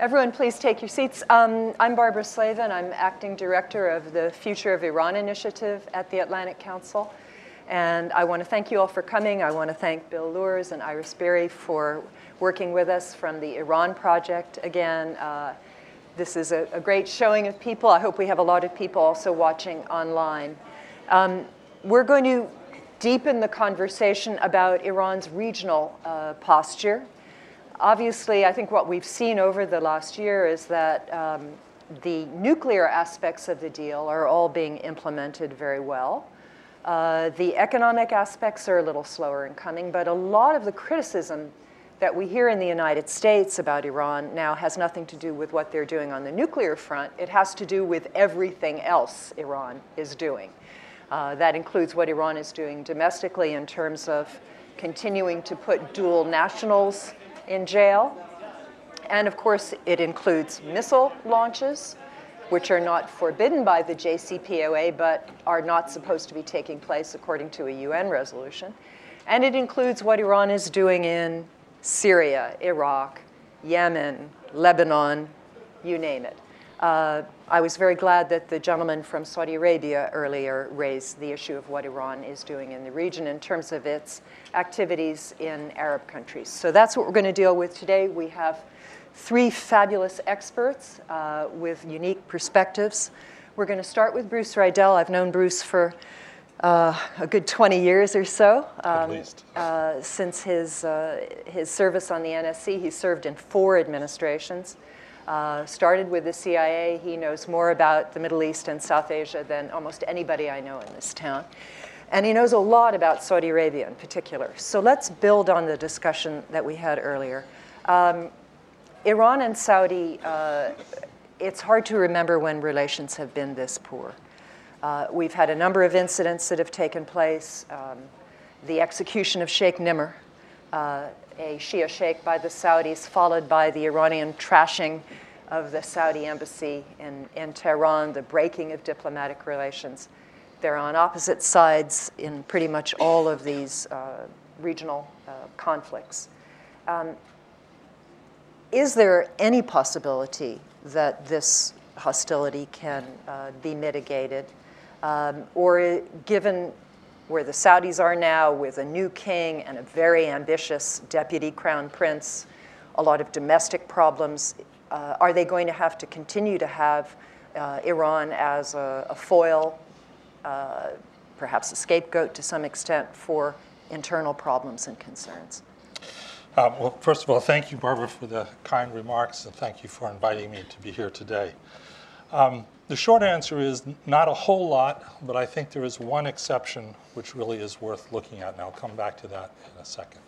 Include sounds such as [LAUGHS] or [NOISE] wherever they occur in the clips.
Everyone, please take your seats. Um, I'm Barbara Slavin. I'm acting director of the Future of Iran initiative at the Atlantic Council. And I want to thank you all for coming. I want to thank Bill Luers and Iris Bieri for working with us from the Iran Project again. Uh, this is a, a, great showing of people. I hope we have a lot of people also watching online. Um, we're going to deepen the conversation about Iran's regional uh, posture. Obviously, I think what we've seen over the last year is that um, the nuclear aspects of the deal are all being implemented very well. Uh, the economic aspects are a little slower in coming, but a lot of the criticism that we hear in the United States about Iran now has nothing to do with what they're doing on the nuclear front. It has to do with everything else Iran is doing. Uh, that includes what Iran is doing domestically in terms of continuing to put dual nationals in jail. And of course, it includes missile launches, which are not forbidden by the JCPOA, but are not supposed to be taking place according to a UN resolution. And it includes what Iran is doing in Syria, Iraq, Yemen, Lebanon, you name it. Uh, I was very glad that the gentleman from Saudi Arabia earlier raised the issue of what Iran is doing in the region in terms of its activities in Arab countries. So that's what we're going to deal with today. We have three fabulous experts uh, with unique perspectives. We're going to start with Bruce Riedel. I've known Bruce for uh, a good 20 years or so. Um, uh, since his, uh, his service on the NSC, he served in four administrations. Uh, started with the CIA. He knows more about the Middle East and South Asia than almost anybody I know in this town. And he knows a lot about Saudi Arabia in particular. So let's build on the discussion that we had earlier. Um, Iran and Saudi, uh, it's hard to remember when relations have been this poor. Uh, we've had a number of incidents that have taken place. Um, the execution of Sheikh Nimr, uh, a Shia sheikh by the Saudis, followed by the Iranian trashing of the Saudi embassy in, in Tehran, the breaking of diplomatic relations. They're on opposite sides in pretty much all of these uh, regional uh, conflicts. Um, is there any possibility that this hostility can uh, be mitigated? Um, or given where the Saudis are now with a new king and a very ambitious deputy crown prince, a lot of domestic problems, uh, are they going to have to continue to have uh, Iran as a, a foil, uh, perhaps a scapegoat to some extent for internal problems and concerns? Um, well, first of all, thank you, Barbara, for the kind remarks, and thank you for inviting me to be here today. Um, the short answer is not a whole lot, but I think there is one exception which really is worth looking at, and I'll come back to that in a second.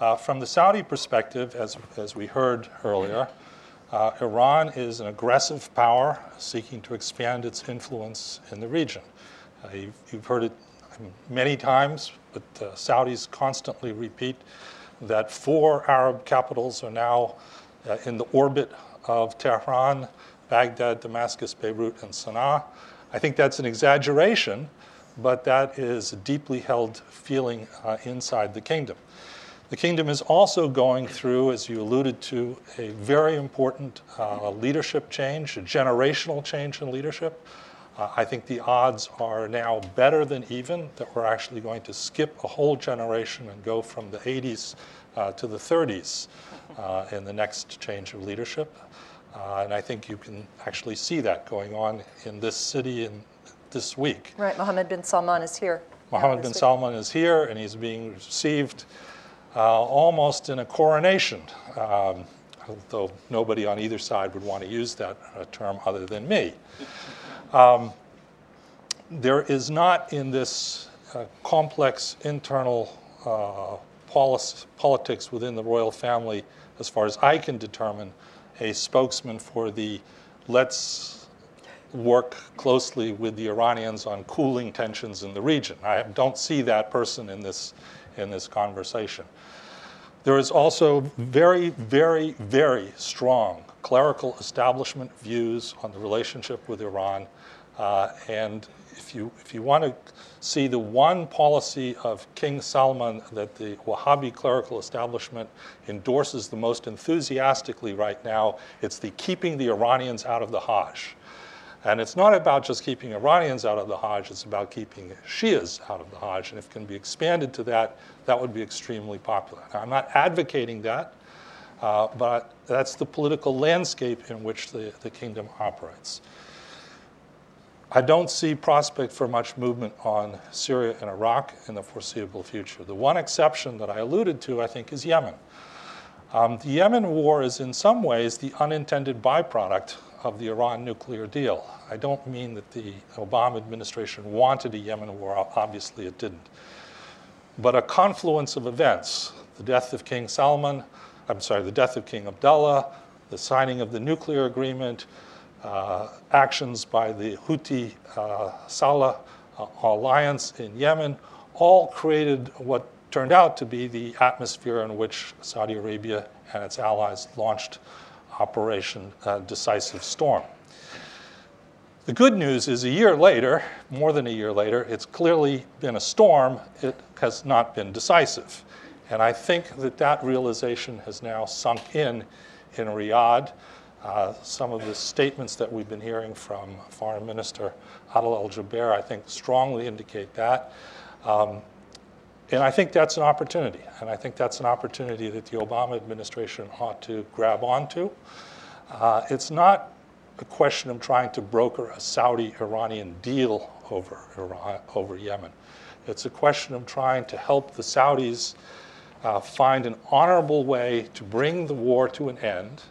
Uh, from the Saudi perspective, as, as we heard earlier, uh, Iran is an aggressive power seeking to expand its influence in the region. Uh, you've, you've, heard it many times, but the Saudis constantly repeat that four Arab capitals are now uh, in the orbit of Tehran Baghdad, Damascus, Beirut, and Sana'a. I think that's an exaggeration, but that is a deeply held feeling uh, inside the kingdom. The kingdom is also going through, as you alluded to, a very important uh, leadership change, a generational change in leadership. Uh, I think the odds are now better than even that we're actually going to skip a whole generation and go from the 80s uh, to the 30s uh, in the next change of leadership. Uh, and I think you can actually see that going on in this city in this week. Right, Mohammed bin Salman is here. Mohammed bin week. Salman is here, and he's being received almost in a coronation, um, although nobody on either side would want to use that uh, term other than me. Um, there is not in this uh, complex internal uh, politics within the royal family, as far as I can determine, a spokesman for the let's work closely with the Iranians on cooling tensions in the region. I don't see that person in this, in this conversation. There is also very, very, very strong clerical establishment views on the relationship with Iran. Uh, and if you, if you want to see the one policy of King Salman that the Wahhabi clerical establishment endorses the most enthusiastically right now, it's the keeping the Iranians out of the Hajj. And it's not about just keeping Iranians out of the Hajj, it's about keeping Shias out of the Hajj. And if it can be expanded to that, that would be extremely popular. Now, I'm not advocating that, uh, but that's the political landscape in which the, the kingdom operates. I don't see prospect for much movement on Syria and Iraq in the foreseeable future. The one exception that I alluded to, I think, is Yemen. Um, the Yemen war is in some ways the unintended byproduct of the Iran nuclear deal. I don't mean that the Obama administration wanted a Yemen war, obviously it didn't. But a confluence of events, the death of King Salman, I'm sorry, the death of King Abdullah, the signing of the nuclear agreement, uh, actions by the Houthi uh, Saleh uh, alliance in Yemen, all created what turned out to be the atmosphere in which Saudi Arabia and its allies launched Operation uh, Decisive Storm. The good news is a year later, more than a year later, it's clearly been a storm. It has not been decisive. And I think that that realization has now sunk in in Riyadh. Uh, some of the statements that we've been hearing from Foreign Minister Adel Al Jubeir, I think, strongly indicate that. Um, and I think that's an opportunity. And I think that's an opportunity that the Obama administration ought to grab onto. Uh, it's not a question of trying to broker a Saudi Iranian deal over, Iran, over Yemen. It's a question of trying to help the Saudis uh, find an honorable way to bring the war to an end.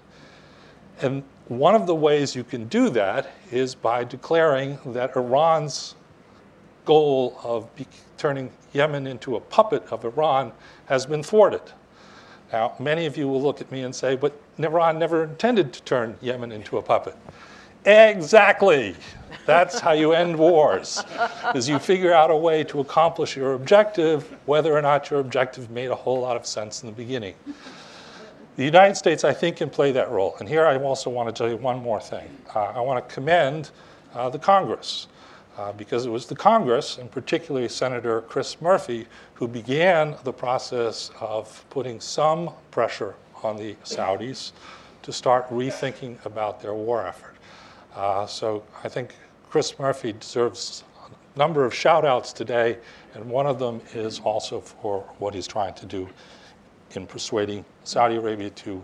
And one of the ways you can do that is by declaring that Iran's goal of turning Yemen into a puppet of Iran has been thwarted. Now, many of you will look at me and say, but Iran never intended to turn Yemen into a puppet. Exactly. That's how you end wars, is you figure out a way to accomplish your objective, whether or not your objective made a whole lot of sense in the beginning. The United States, I think, can play that role. And here I also want to tell you one more thing. Uh, I want to commend uh, the Congress. Uh, because it was the Congress, and particularly Senator Chris Murphy, who began the process of putting some pressure on the Saudis to start rethinking about their war effort. Uh, so I think Chris Murphy deserves a number of shout outs today, and one of them is also for what he's trying to do in persuading Saudi Arabia to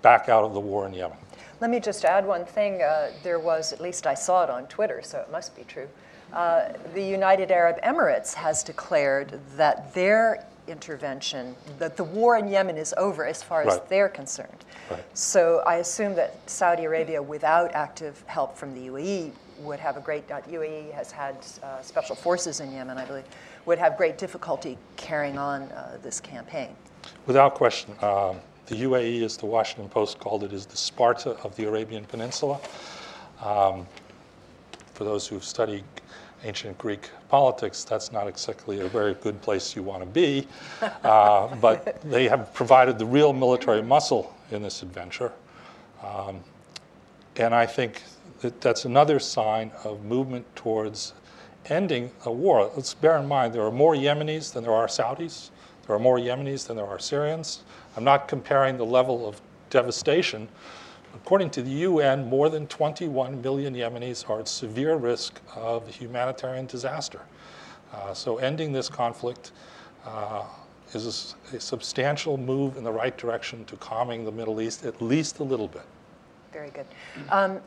back out of the war in Yemen. Let me just add one thing. Uh, there was, at least I saw it on Twitter, so it must be true. Uh, the United Arab Emirates has declared that their intervention, that the war in Yemen is over as far as Right. they're concerned. Right. So I assume that Saudi Arabia, without active help from the UAE, would have a great, uh, UAE has had uh, special forces in Yemen, I believe, would have great difficulty carrying on uh, this campaign. Without question, um, the UAE, as the Washington Post called it, is the Sparta of the Arabian Peninsula. Um, for those who've studied ancient Greek politics, that's not exactly a very good place you want to be. Uh, [LAUGHS] but they have provided the real military muscle in this adventure. Um, and I think that that's another sign of movement towards ending a war. Let's bear in mind there are more Yemenis than there are Saudis. There are more Yemenis than there are Syrians. I'm not comparing the level of devastation. According to the UN, more than 21 million Yemenis are at severe risk of humanitarian disaster. Uh, so ending this conflict uh, is a substantial move in the right direction to calming the Middle East, at least a little bit. Very good. Um,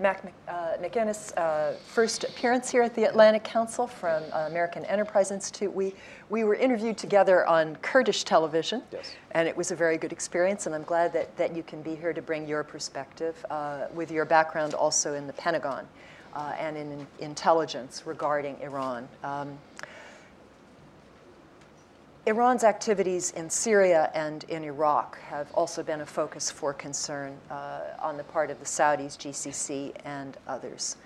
Matt uh, McInnis, uh, first appearance here at the Atlantic Council from uh, American Enterprise Institute. We, we were interviewed together on Kurdish television, Yes. and it was a very good experience, and I'm glad that, that you can be here to bring your perspective uh, with your background also in the Pentagon uh, and in, in intelligence regarding Iran. Um, Iran's activities in Syria and in Iraq have also been a focus for concern uh, on the part of the Saudis, GCC, and others.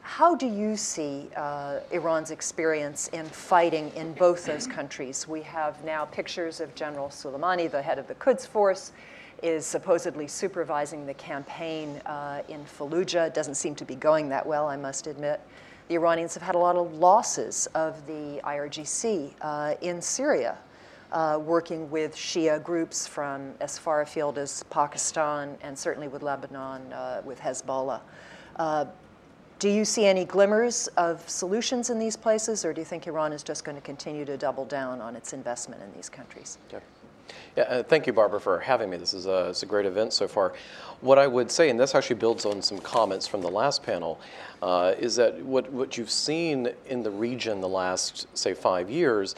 How do you see uh, Iran's experience in fighting in both those countries? We have now pictures of General Soleimani, the head of the Quds Force, is supposedly supervising the campaign uh, in Fallujah. Doesn't seem to be going that well, I must admit. The Iranians have had a lot of losses of the IRGC uh, in Syria, uh, working with Shia groups from as far afield as Pakistan and certainly with Lebanon, uh, with Hezbollah. Uh, do you see any glimmers of solutions in these places, or do you think Iran is just going to continue to double down on its investment in these countries? Yeah. Yeah, uh, thank you, Barbara, for having me. This is a, it's a great event so far. What I would say, and this actually builds on some comments from the last panel, uh, is that what, what you've seen in the region the last, say, five years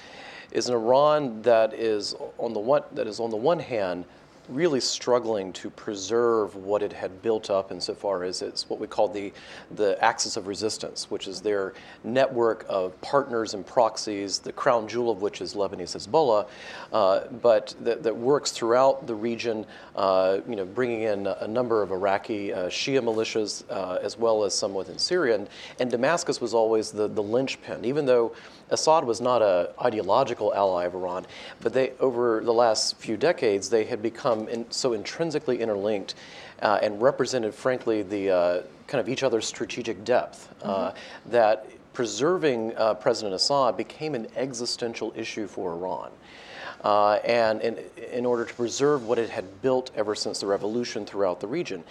is an Iran that is on the one, that is on the one hand really struggling to preserve what it had built up insofar as it's what we call the, the axis of resistance, which is their network of partners and proxies, the crown jewel of which is Lebanese Hezbollah, uh, but that, that, works throughout the region, uh, you know, bringing in a, number of Iraqi uh, Shia militias uh, as well as some within Syria. And, and Damascus was always the, the linchpin, even though Assad was not an ideological ally of Iran, but they, over the last few decades, they had become in, so intrinsically interlinked uh, and represented, frankly, the uh, kind of each other's strategic depth uh, mm-hmm. that preserving uh, President Assad became an existential issue for Iran uh, and in, in order to preserve what it had built ever since the revolution throughout the region.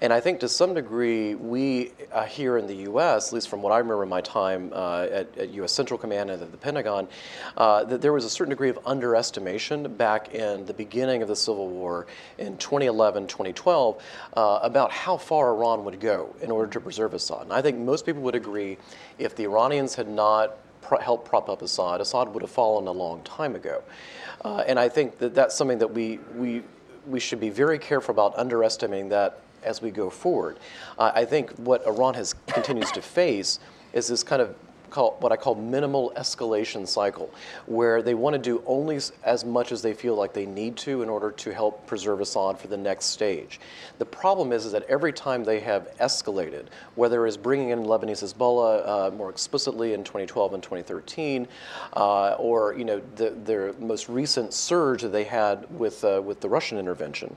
And I think to some degree, we uh, here in the U.S., at least from what I remember my time uh, at, at, U.S. Central Command and at the Pentagon, uh, that there was a certain degree of underestimation back in the beginning of the Civil War in 2011, 2012, uh, about how far Iran would go in order to preserve Assad. And I think most people would agree if the Iranians had not helped prop up Assad, Assad would have fallen a long time ago. Uh, and I think that that's something that we, we, we should be very careful about underestimating that as we go forward. Uh, I think what Iran has continues to face is this kind of call, what I call minimal escalation cycle, where they want to do only as much as they feel like they need to in order to help preserve Assad for the next stage. The problem is, is that every time they have escalated, whether it's bringing in Lebanese Hezbollah uh, more explicitly in 2012 and 2013, uh, or you know the, their most recent surge that they had with uh, with the Russian intervention,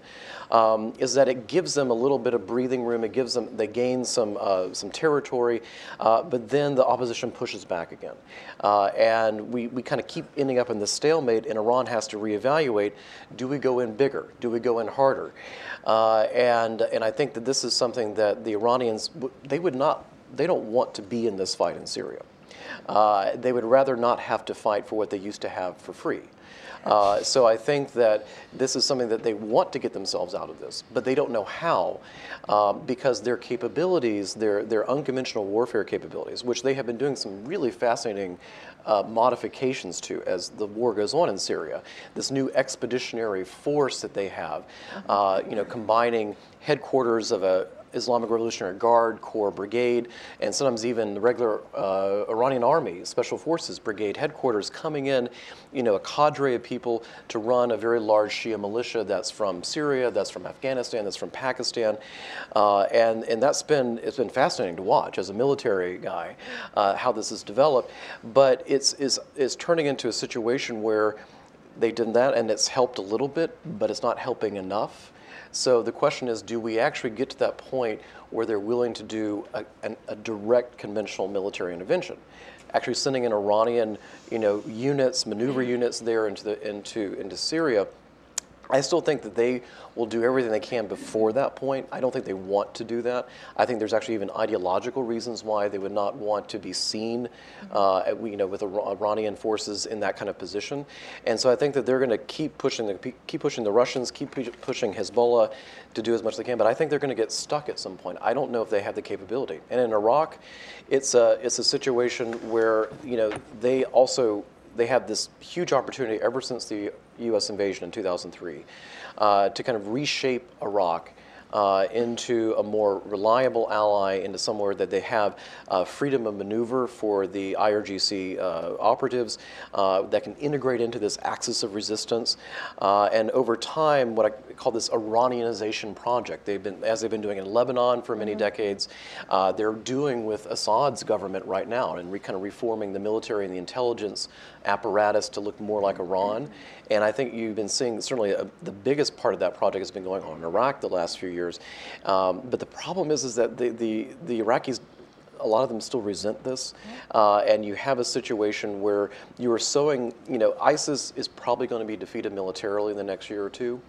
um, is that it gives them a little bit of breathing room. It gives them they gain some uh, some territory, uh, but then the opposition pushes back again. Uh, and we, we kind of keep ending up in this stalemate, and Iran has to reevaluate do we go in bigger? Do we go in harder? Uh, and, and I think that this is something that the Iranians, they would not, they don't want to be in this fight in Syria. Uh, they would rather not have to fight for what they used to have for free. Uh, so I think that this is something that they want to get themselves out of this, but they don't know how um, because their capabilities, their, their unconventional warfare capabilities, which they have been doing some really fascinating uh, modifications to as the war goes on in Syria. This new expeditionary force that they have, uh, you know, combining headquarters of a Islamic Revolutionary Guard Corps Brigade, and sometimes even the regular uh, Iranian Army Special Forces Brigade headquarters coming in, you know, a cadre of people to run a very large Shia militia that's from Syria, that's from Afghanistan, that's from Pakistan, uh, and and that's been it's been fascinating to watch as a military guy uh, how this has developed, but it's is is turning into a situation where they did that and it's helped a little bit, but it's not helping enough. So the question is, do we actually get to that point where they're willing to do a, a, a direct conventional military intervention? Actually sending in Iranian, you know, units, maneuver units there into, the, into, into Syria I still think that they will do everything they can before that point. I don't think they want to do that. I think there's actually even ideological reasons why they would not want to be seen, uh, you know, with Iranian forces in that kind of position. And so I think that they're going to keep pushing the keep pushing the Russians, keep pushing Hezbollah to do as much as they can. But I think they're going to get stuck at some point. I don't know if they have the capability. And in Iraq, it's a it's a situation where you know they also they have this huge opportunity ever since the U.S. invasion in 2003 uh, to kind of reshape Iraq uh, into a more reliable ally, into somewhere that they have uh, freedom of maneuver for the IRGC uh, operatives uh, that can integrate into this axis of resistance. Uh, and over time, what I call this Iranianization project, they've been, as they've been doing in Lebanon for many mm-hmm. decades, uh, they're doing with Assad's government right now and re- kind of reforming the military and the intelligence apparatus to look more like Iran. And I think you've been seeing certainly a, the biggest part of that project has been going on in Iraq the last few years. Um, but the problem is, is that the, the, the Iraqis a lot of them still resent this, uh, and you have a situation where you are sowing. You know, ISIS is probably going to be defeated militarily in the next year or two,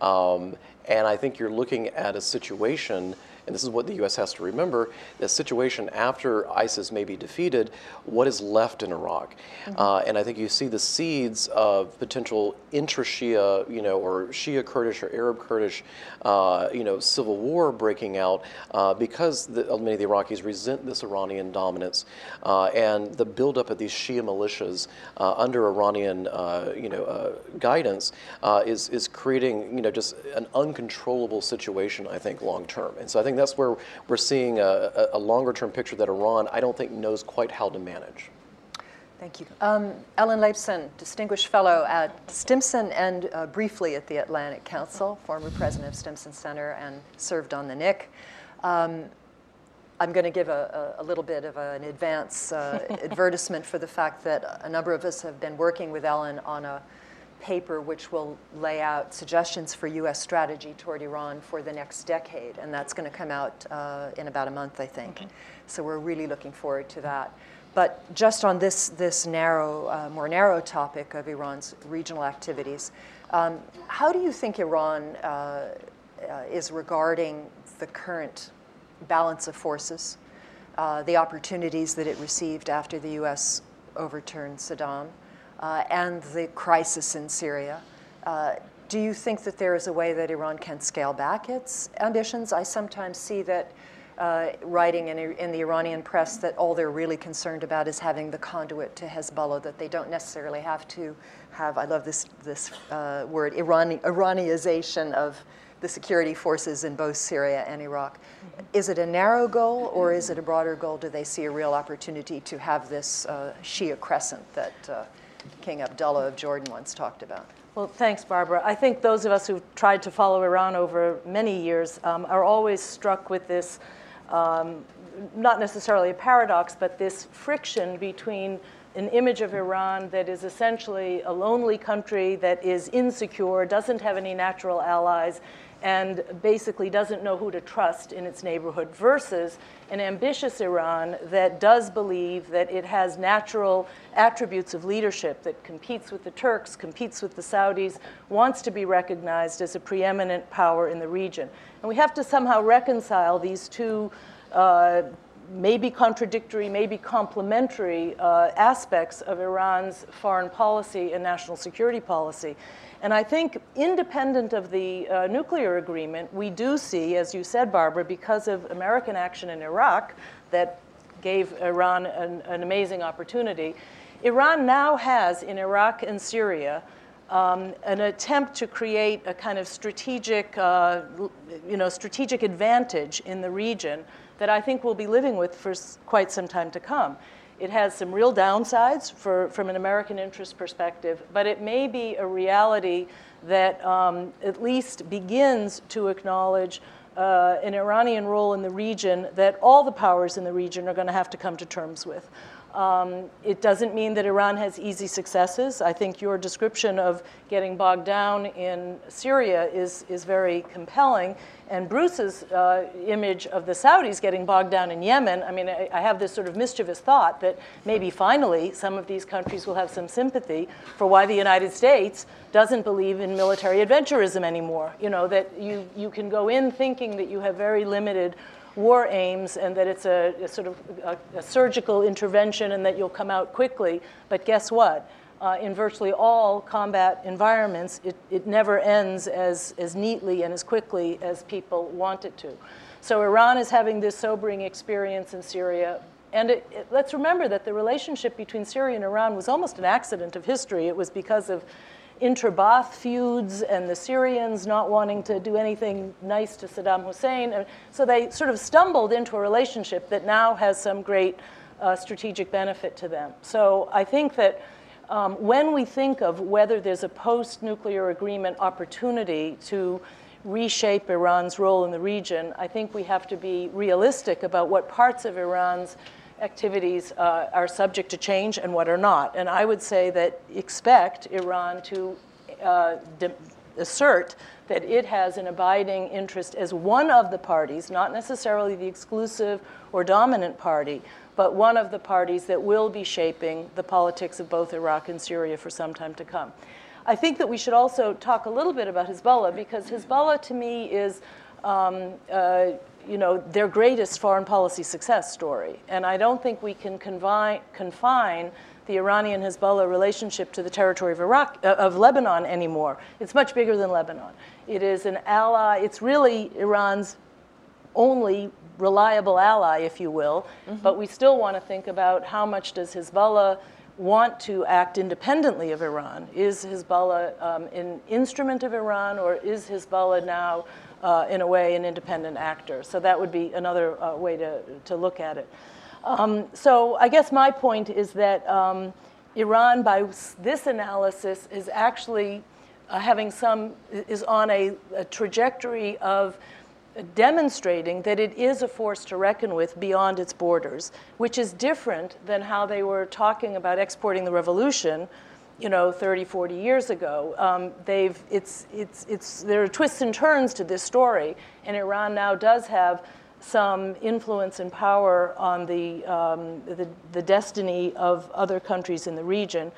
um, and I think you're looking at a situation and this is what the U.S. has to remember, the situation after ISIS may be defeated, what is left in Iraq? Mm-hmm. Uh, and I think you see the seeds of potential intra-Shia, you know, or Shia Kurdish or Arab Kurdish, uh, you know, civil war breaking out uh, because the, many of the Iraqis resent this Iranian dominance uh, and the buildup of these Shia militias uh, under Iranian, uh, you know, guidance is is creating, you know, just an uncontrollable situation. I think long term, and so I think think that's where we're seeing a, a longer term picture that Iran, I don't think, knows quite how to manage. Thank you. Um, Ellen Laipson, Distinguished Fellow at Stimson and uh, briefly at the Atlantic Council, former president of Stimson Center and served on the NIC. Um, I'm going to give a, a, a, little bit of an advance uh, [LAUGHS] advertisement for the fact that a number of us have been working with Ellen on a paper which will lay out suggestions for U.S. strategy toward Iran for the next decade, and that's going to come out uh, in about a month, I think. Okay. So we're really looking forward to that. But just on this this narrow, uh, more narrow topic of Iran's regional activities, um, how do you think Iran uh, uh is regarding the current balance of forces, uh, the opportunities that it received after the U.S. overturned Saddam? Uh, and the crisis in Syria. Uh, do you think that there is a way that Iran can scale back its ambitions? I sometimes see that uh, writing in, in, the Iranian press that all they're really concerned about is having the conduit to Hezbollah, that they don't necessarily have to have, I love this, this uh, word, Irani, Iranization of the security forces in both Syria and Iraq. Mm-hmm. Is it a narrow goal or is it a broader goal? Do they see a real opportunity to have this uh, Shia crescent that uh, King Abdullah of Jordan once talked about. Well, thanks, Barbara. I think those of us who've tried to follow Iran over many years um, are always struck with this, um, not necessarily a paradox, but this friction between an image of Iran that is essentially a lonely country that is insecure, doesn't have any natural allies, and basically doesn't know who to trust in its neighborhood versus an ambitious Iran that does believe that it has natural attributes of leadership that competes with the Turks, competes with the Saudis, wants to be recognized as a preeminent power in the region. And we have to somehow reconcile these two uh, maybe contradictory, maybe complementary uh, aspects of Iran's foreign policy and national security policy. And I think, independent of the uh, nuclear agreement, we do see, as you said, Barbara, because of American action in Iraq that gave Iran an, an amazing opportunity, Iran now has in Iraq and Syria um, an attempt to create a kind of strategic, uh, you know, strategic advantage in the region that I think we'll be living with for quite some time to come. It has some real downsides for, from an American interest perspective, but it may be a reality that um, at least begins to acknowledge uh, an Iranian role in the region that all the powers in the region are going to have to come to terms with. Um, it doesn't mean that Iran has easy successes. I think your description of getting bogged down in Syria is, is very compelling. And Bruce's uh, image of the Saudis getting bogged down in Yemen, I mean, I, I, have this sort of mischievous thought that maybe finally some of these countries will have some sympathy for why the United States doesn't believe in military adventurism anymore. You know, that you, you can go in thinking that you have very limited war aims and that it's a, a sort of a, a, surgical intervention and that you'll come out quickly. But guess what? Uh, in virtually all combat environments, it, it never ends as, as neatly and as quickly as people want it to. So Iran is having this sobering experience in Syria. And it, it, let's remember that the relationship between Syria and Iran was almost an accident of history. It was because of intra-Ba'ath feuds and the Syrians not wanting to do anything nice to Saddam Hussein. So they sort of stumbled into a relationship that now has some great uh, strategic benefit to them. So I think that um, when we think of whether there's a post-nuclear agreement opportunity to reshape Iran's role in the region, I think we have to be realistic about what parts of Iran's activities uh, are subject to change and what are not. And I would say that expect Iran to uh, de- assert that it has an abiding interest as one of the parties, not necessarily the exclusive or dominant party, but one of the parties that will be shaping the politics of both Iraq and Syria for some time to come. I think that we should also talk a little bit about Hezbollah because Hezbollah to me is, um, uh, you know, their greatest foreign policy success story. And I don't think we can confine, confine the Iranian Hezbollah relationship to the territory of Iraq, uh, of Lebanon anymore. It's much bigger than Lebanon. It is an ally, it's really Iran's only reliable ally, if you will. Mm-hmm. But we still want to think about how much does Hezbollah want to act independently of Iran? Is Hezbollah um, an instrument of Iran, or is Hezbollah now, uh, in a way, an independent actor? So that would be another uh, way to, to look at it. Um, so I guess my point is that um, Iran, by this analysis, is actually uh, having some, is on a, a trajectory of demonstrating that it is a force to reckon with beyond its borders, which is different than how they were talking about exporting the revolution, you know, 30, 40 years ago. Um, they've, it's, it's, it's, there are twists and turns to this story, and Iran now does have some influence and power on the, um, the, the destiny of other countries in the region.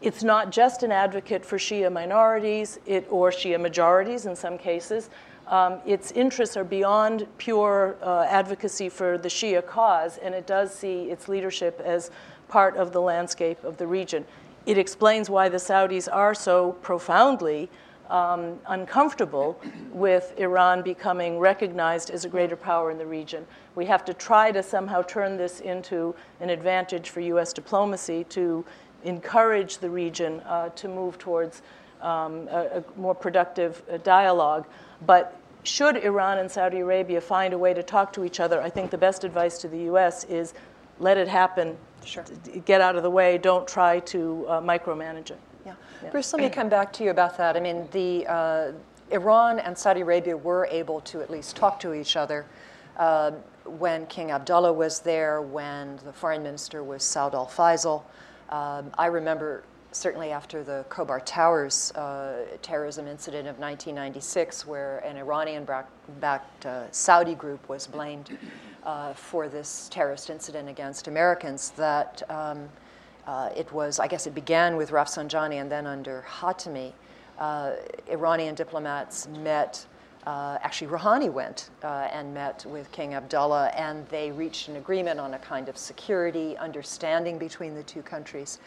It's not just an advocate for Shia minorities it, or Shia majorities in some cases, um, its interests are beyond pure uh, advocacy for the Shia cause, and it does see its leadership as part of the landscape of the region. It explains why the Saudis are so profoundly um, uncomfortable with Iran becoming recognized as a greater power in the region. We have to try to somehow turn this into an advantage for U.S. diplomacy to encourage the region uh, to move towards um, a, a, more productive uh, dialogue. But should Iran and Saudi Arabia find a way to talk to each other, I think the best advice to the U.S. is let it happen. Sure. Get out of the way. Don't try to uh, micromanage it. Yeah. yeah. Bruce, let me come back to you about that. I mean, the uh, Iran and Saudi Arabia were able to at least talk to each other uh, when King Abdullah was there, when the foreign minister was Saud al Faisal. Um, I remember certainly after the Khobar Towers uh, terrorism incident of 1996, where an Iranian-backed uh, Saudi group was blamed uh, for this terrorist incident against Americans, that um, uh, it was, I guess it began with Rafsanjani and then under Khatami, uh, Iranian diplomats met uh, actually, Rouhani went uh, and met with King Abdullah, and they reached an agreement on a kind of security understanding between the two countries.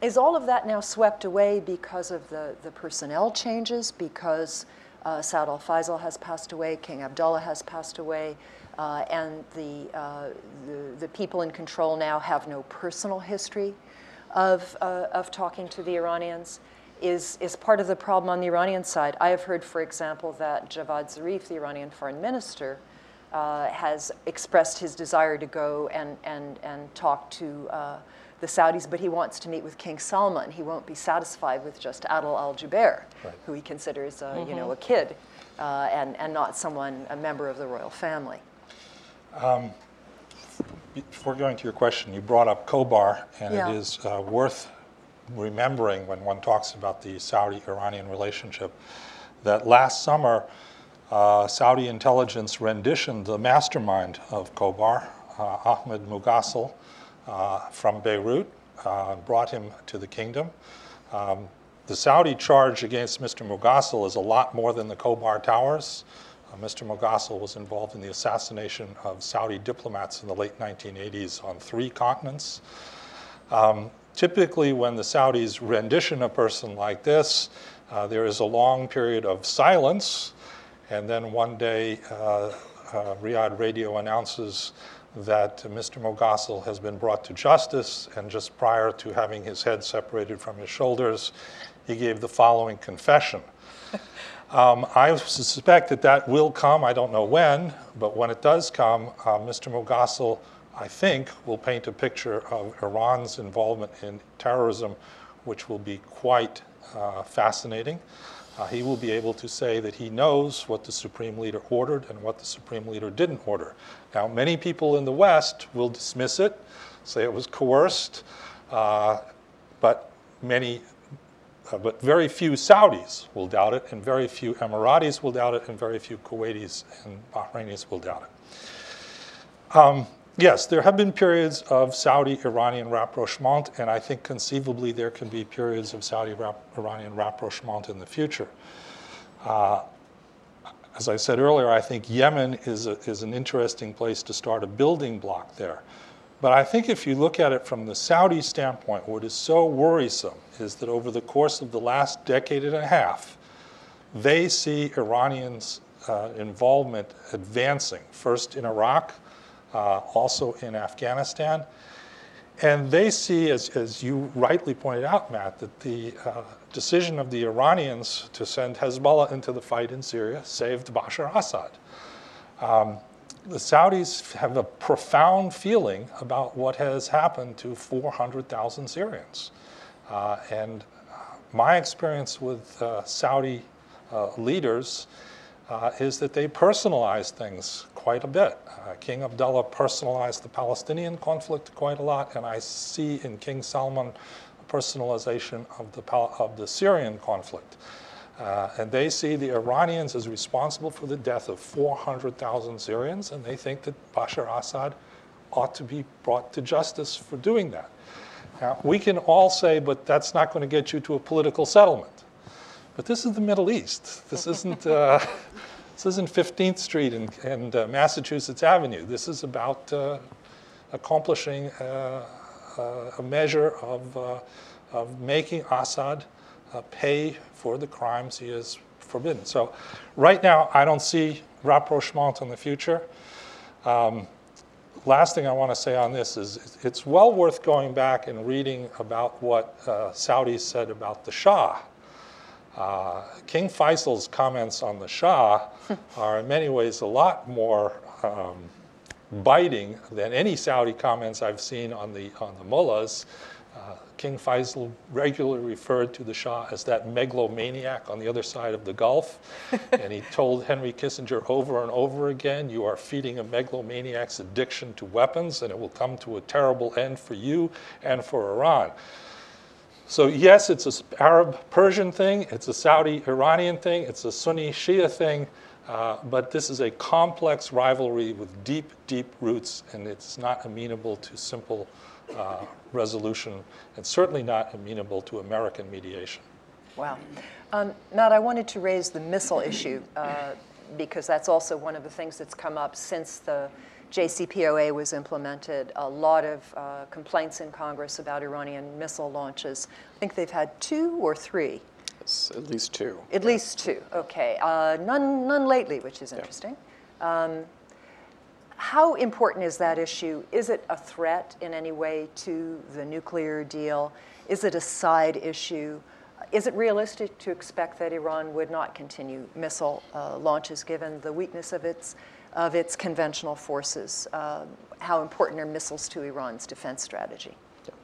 Is all of that now swept away because of the, the personnel changes, because uh, Saud al Faisal has passed away, King Abdullah has passed away, uh, and the, uh, the, the, people in control now have no personal history of, uh, of talking to the Iranians? Is, is part of the problem on the Iranian side. I have heard, for example, that Javad Zarif, the Iranian foreign minister, uh, has expressed his desire to go and, and, and talk to uh, the Saudis, but he wants to meet with King Salman. He won't be satisfied with just Adel al Jubeir, right. who he considers, uh, mm-hmm. you know, mm-hmm. a kid, uh, and, and not someone, a member of the royal family. Um, before going to your question, you brought up Khobar, and yeah. it is uh, worth remembering when one talks about the Saudi Iranian relationship that last summer, uh, Saudi intelligence renditioned the mastermind of Khobar, uh, Ahmed Mughasl, uh, from Beirut, uh, brought him to the kingdom. Um, the Saudi charge against Mr. Mughasl is a lot more than the Khobar Towers. Uh, Mr. Mughasl was involved in the assassination of Saudi diplomats in the late 1980s on three continents. Um, typically, when the Saudis rendition a person like this, uh, there is a long period of silence, and then one day uh, uh, Riyadh Radio announces that Mr. Mughasl has been brought to justice, and just prior to having his head separated from his shoulders, he gave the following confession. [LAUGHS] Um, I suspect that that will come. I don't know when, but when it does come, uh, Mr. Mughasl, I think, will paint a picture of Iran's involvement in terrorism, which will be quite uh, fascinating uh, he will be able to say that he knows what the Supreme Leader ordered and what the Supreme Leader didn't order. Now, many people in the West will dismiss it, say it was coerced, uh, but many uh, but very few Saudis will doubt it, and very few Emiratis will doubt it, and very few Kuwaitis and Bahrainis will doubt it. Um, yes, there have been periods of Saudi-Iranian rapprochement, and I think conceivably there can be periods of Saudi-Iranian rapprochement in the future. Uh, as I said earlier, I think Yemen is, a, is an interesting place to start a building block there. But I think if you look at it from the Saudi standpoint, what is so worrisome is that over the course of the last decade and a half, they see Iranians' uh, involvement advancing, first in Iraq, uh, also in Afghanistan. And they see, as, as you rightly pointed out, Matt, that the uh, decision of the Iranians to send Hezbollah into the fight in Syria saved Bashar Assad. Um, the Saudis have a profound feeling about what has happened to 400,000 Syrians. Uh, and my experience with uh, Saudi uh, leaders uh, is that they personalize things quite a bit. Uh, King Abdullah personalized the Palestinian conflict quite a lot, and I see in King Salman a personalization of the, of the Syrian conflict. Uh, and they see the Iranians as responsible for the death of 400,000 Syrians, and they think that Bashar Assad ought to be brought to justice for doing that. Now, we can all say, but that's not going to get you to a political settlement. But this is the Middle East. This isn't, uh, [LAUGHS] this isn't 15th Street and, and uh, Massachusetts Avenue. This is about uh, accomplishing uh, uh, a measure of, of making Assad pay for the crimes he has forbidden. So right now, I don't see rapprochement in the future. Um, last thing I want to say on this is it's well worth going back and reading about what uh, Saudis said about the Shah. Uh, King Faisal's comments on the Shah [LAUGHS] are in many ways a lot more um, biting than any Saudi comments I've seen on the, on the mullahs. Uh, King Faisal regularly referred to the Shah as that megalomaniac on the other side of the Gulf. [LAUGHS] and he told Henry Kissinger over and over again, you are feeding a megalomaniac's addiction to weapons and it will come to a terrible end for you and for Iran. So yes, it's an Arab-Persian thing, it's a Saudi-Iranian thing, it's a Sunni-Shia thing, uh, but this is a complex rivalry with deep, deep roots, and it's not amenable to simple uh, resolution, and certainly not amenable to American mediation. Wow. Um, Matt, I wanted to raise the missile issue uh, because that's also one of the things that's come up since the JCPOA was implemented. A lot of uh, complaints in Congress about Iranian missile launches. I think they've had two or three. It's at least two. At least two. Okay. Uh, none, none lately, which is interesting. Yeah. Um, how important is that issue? Is it a threat in any way to the nuclear deal? Is it a side issue? Is it realistic to expect that Iran would not continue missile uh, launches given the weakness of its, of its conventional forces? Uh, how important are missiles to Iran's defense strategy? Yeah.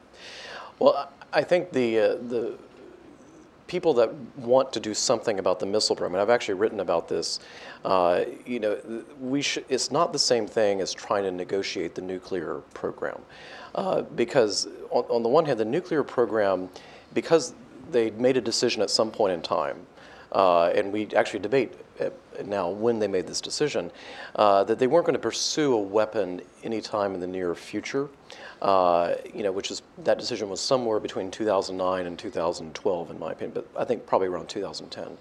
Well, I think the, uh, the people that want to do something about the missile program, and I've actually written about this, uh, you know, we sh- it's not the same thing as trying to negotiate the nuclear program. Uh, because on, on, the one hand, the nuclear program, because they made a decision at some point in time, uh, and we actually debate uh, now when they made this decision, uh, that they weren't going to pursue a weapon anytime in the near future uh, you know, which is that decision was somewhere between 2009 and 2012, in my opinion, but I think probably around 2010.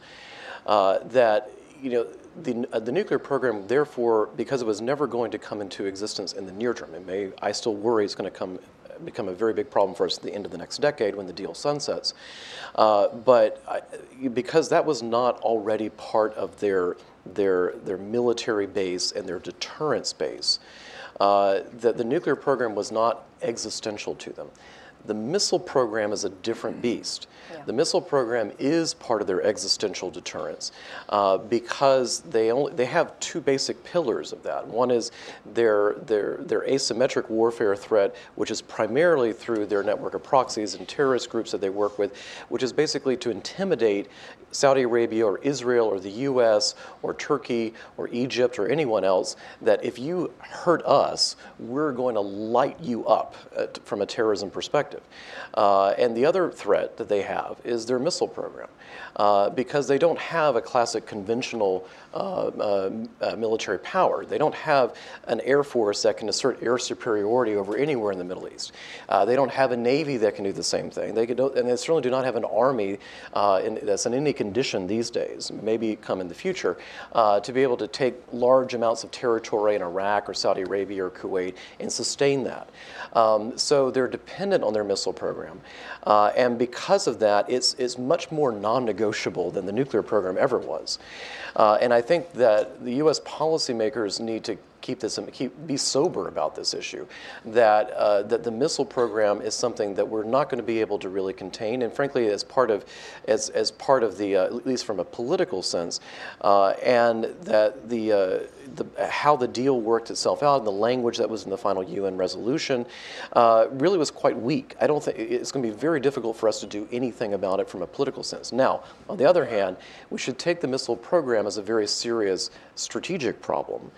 Uh, that you know, the, uh, the nuclear program, therefore, because it was never going to come into existence in the near term, it may, I still worry it's going to come become a very big problem for us at the end of the next decade when the deal sunsets. Uh, but I, because that was not already part of their their their military base and their deterrence base, uh, that the nuclear program was not existential to them. The missile program is a different beast. The missile program is part of their existential deterrence uh, because they only they have two basic pillars of that. One is their their their asymmetric warfare threat, which is primarily through their network of proxies and terrorist groups that they work with, which is basically to intimidate Saudi Arabia or Israel or the U.S. or Turkey or Egypt or anyone else that if you hurt us, we're going to light you up uh, from a terrorism perspective. Uh, and the other threat that they have is their missile program. Uh, because they don't have a classic conventional military power. They don't have an air force that can assert air superiority over anywhere in the Middle East. Uh, they don't have a navy that can do the same thing. They could, and they certainly do not have an army uh, in, that's in any condition these days, maybe come in the future, to be able to take large amounts of territory in Iraq or Saudi Arabia or Kuwait and sustain that. Um, so they're dependent on their missile program. and because of that, it's, it's much more non negotiable than the nuclear program ever was. Uh, and I think that the U.S. policymakers need to keep this keep, be sober about this issue that uh, that the missile program is something that we're not going to be able to really contain. And frankly as part of as, as part of the uh, at least from a political sense uh, and that the, uh, the how the deal worked itself out and the language that was in the final UN resolution uh, really was quite weak. I don't think it's going to be very difficult for us to do anything about it from a political sense. Now on the other hand we should take the missile program as a very serious strategic problem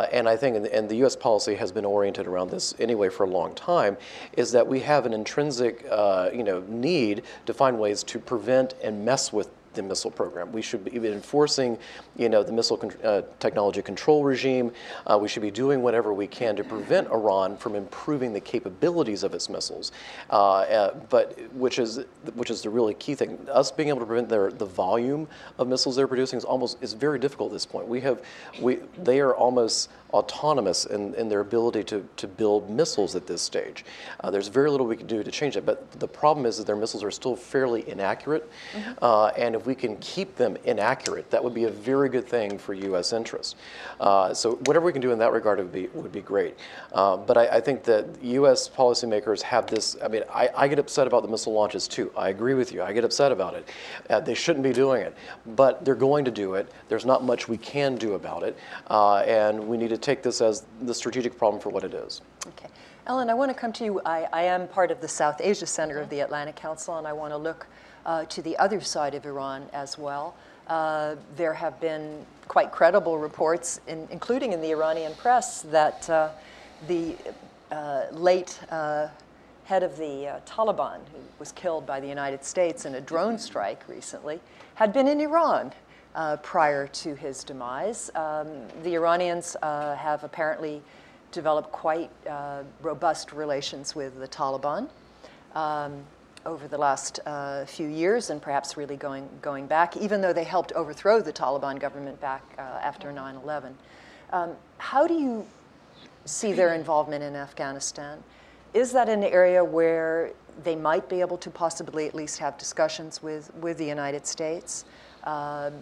uh, and I think, and the U.S. policy has been oriented around this anyway for a long time, is that we have an intrinsic, uh, you know, need to find ways to prevent and mess with the missile program. We should be enforcing, you know, the missile con- uh, technology control regime. Uh, we should be doing whatever we can to prevent Iran from improving the capabilities of its missiles. Uh, uh but which is which is the really key thing. Us being able to prevent their the volume of missiles they're producing is almost is very difficult at this point. We have we they are almost autonomous in, in their ability to, to build missiles at this stage. Uh, there's very little we can do to change it, but the problem is that their missiles are still fairly inaccurate, mm-hmm. uh, and if we can keep them inaccurate, that would be a very good thing for U.S. interests. Uh, so whatever we can do in that regard would be, would be great. Uh, but I, I, think that U.S. policymakers have this, I mean, I, I, get upset about the missile launches too. I agree with you. I get upset about it. Uh, they shouldn't be doing it, but they're going to do it. There's not much we can do about it, uh, and we need to take this as the strategic problem for what it is. Okay. Ellen, I want to come to you. I, I am part of the South Asia Center of the Atlantic Council, and I want to look uh, to the other side of Iran as well. Uh, there have been quite credible reports, in, including in the Iranian press, that uh, the uh, late uh, head of the uh, Taliban, who was killed by the United States in a drone strike recently, had been in Iran uh, prior to his demise. Um, the Iranians uh, have apparently developed quite uh, robust relations with the Taliban um, over the last uh, few years and perhaps really going, going back, even though they helped overthrow the Taliban government back uh, after 9 11. Um, how do you see their involvement in Afghanistan? Is that an area where they might be able to possibly at least have discussions with, with the United States? Um,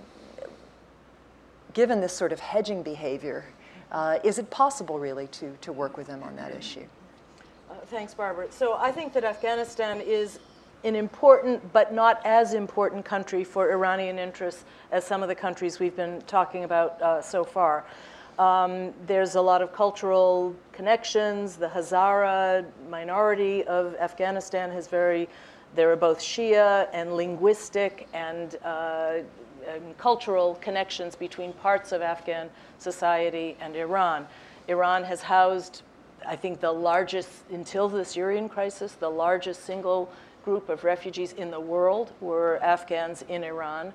given this sort of hedging behavior, uh, is it possible really to, to work with them on that issue? Uh, thanks, Barbara. So I think that Afghanistan is an important but not as important country for Iranian interests as some of the countries we've been talking about uh, so far. Um, there's a lot of cultural connections. The Hazara minority of Afghanistan has very, there are both Shia and linguistic and um, cultural connections between parts of Afghan society and Iran. Iran has housed, I think, the largest, until the Syrian crisis, the largest single group of refugees in the world were Afghans in Iran.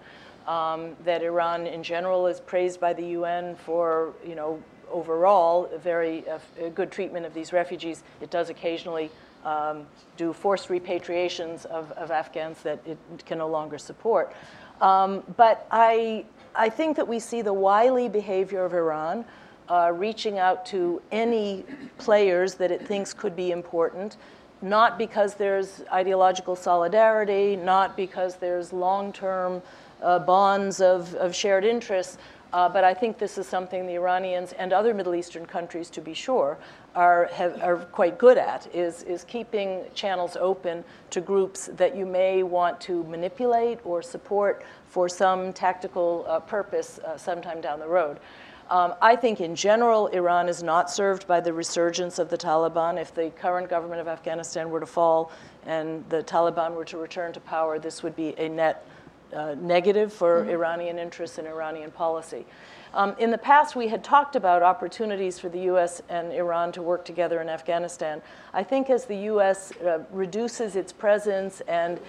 Um, that Iran in general is praised by the UN for, you know, overall, very uh, good treatment of these refugees. It does occasionally um, do forced repatriations of, of Afghans that it can no longer support. Um, but I, I think that we see the wily behavior of Iran uh, reaching out to any players that it thinks could be important, not because there's ideological solidarity, not because there's long term uh, bonds of, of shared interests, uh, but I think this is something the Iranians and other Middle Eastern countries, to be sure, are, have, are quite good at is, is keeping channels open to groups that you may want to manipulate or support for some tactical uh, purpose uh, sometime down the road. Um, I think in general, Iran is not served by the resurgence of the Taliban. If the current government of Afghanistan were to fall and the Taliban were to return to power, this would be a net uh, negative for mm-hmm. Iranian interests and Iranian policy. Um, in the past, we had talked about opportunities for the U.S. and Iran to work together in Afghanistan. I think as the U.S. Uh, reduces its presence and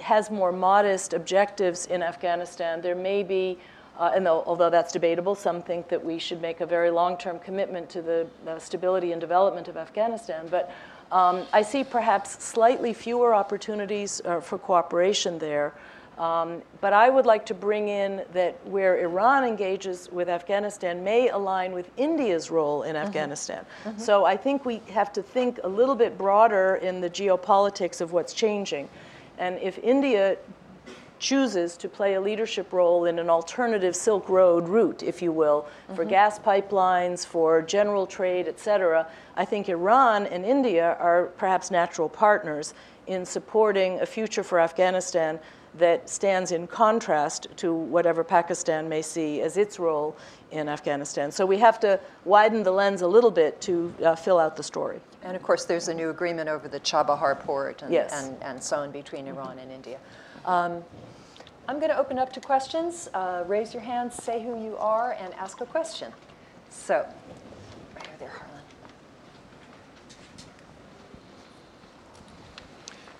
has more modest objectives in Afghanistan, there may be uh, and though, although that's debatable, some think that we should make a very long-term commitment to the, the, stability and development of Afghanistan. But um, I see perhaps slightly fewer opportunities uh, for cooperation there. Um, but I would like to bring in that where Iran engages with Afghanistan may align with India's role in mm-hmm. Afghanistan. Mm-hmm. So I think we have to think a little bit broader in the geopolitics of what's changing. And if India chooses to play a leadership role in an alternative Silk Road route, if you will, for mm-hmm. gas pipelines, for general trade, et cetera, I think Iran and India are perhaps natural partners in supporting a future for Afghanistan that stands in contrast to whatever Pakistan may see as its role in Afghanistan. So we have to widen the lens a little bit to uh, fill out the story. And of course, there's a new agreement over the Chabahar port and, yes. and, and so on between Iran and India. Um, I'm going to open up to questions. Uh, raise your hand, say who you are, and ask a question. So, right over there, Harlan.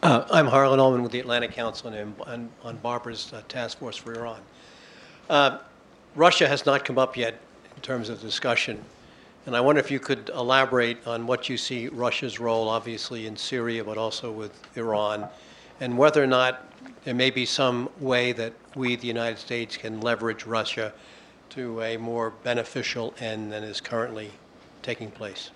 Uh, I'm Harlan Ullman with the Atlantic Council and on, on Barbara's uh, task force for Iran. Uh, Russia has not come up yet in terms of discussion, and I wonder if you could elaborate on what you see Russia's role, obviously in Syria, but also with Iran, and whether or not there may be some way that we, the United States, can leverage Russia to a more beneficial end than is currently taking place.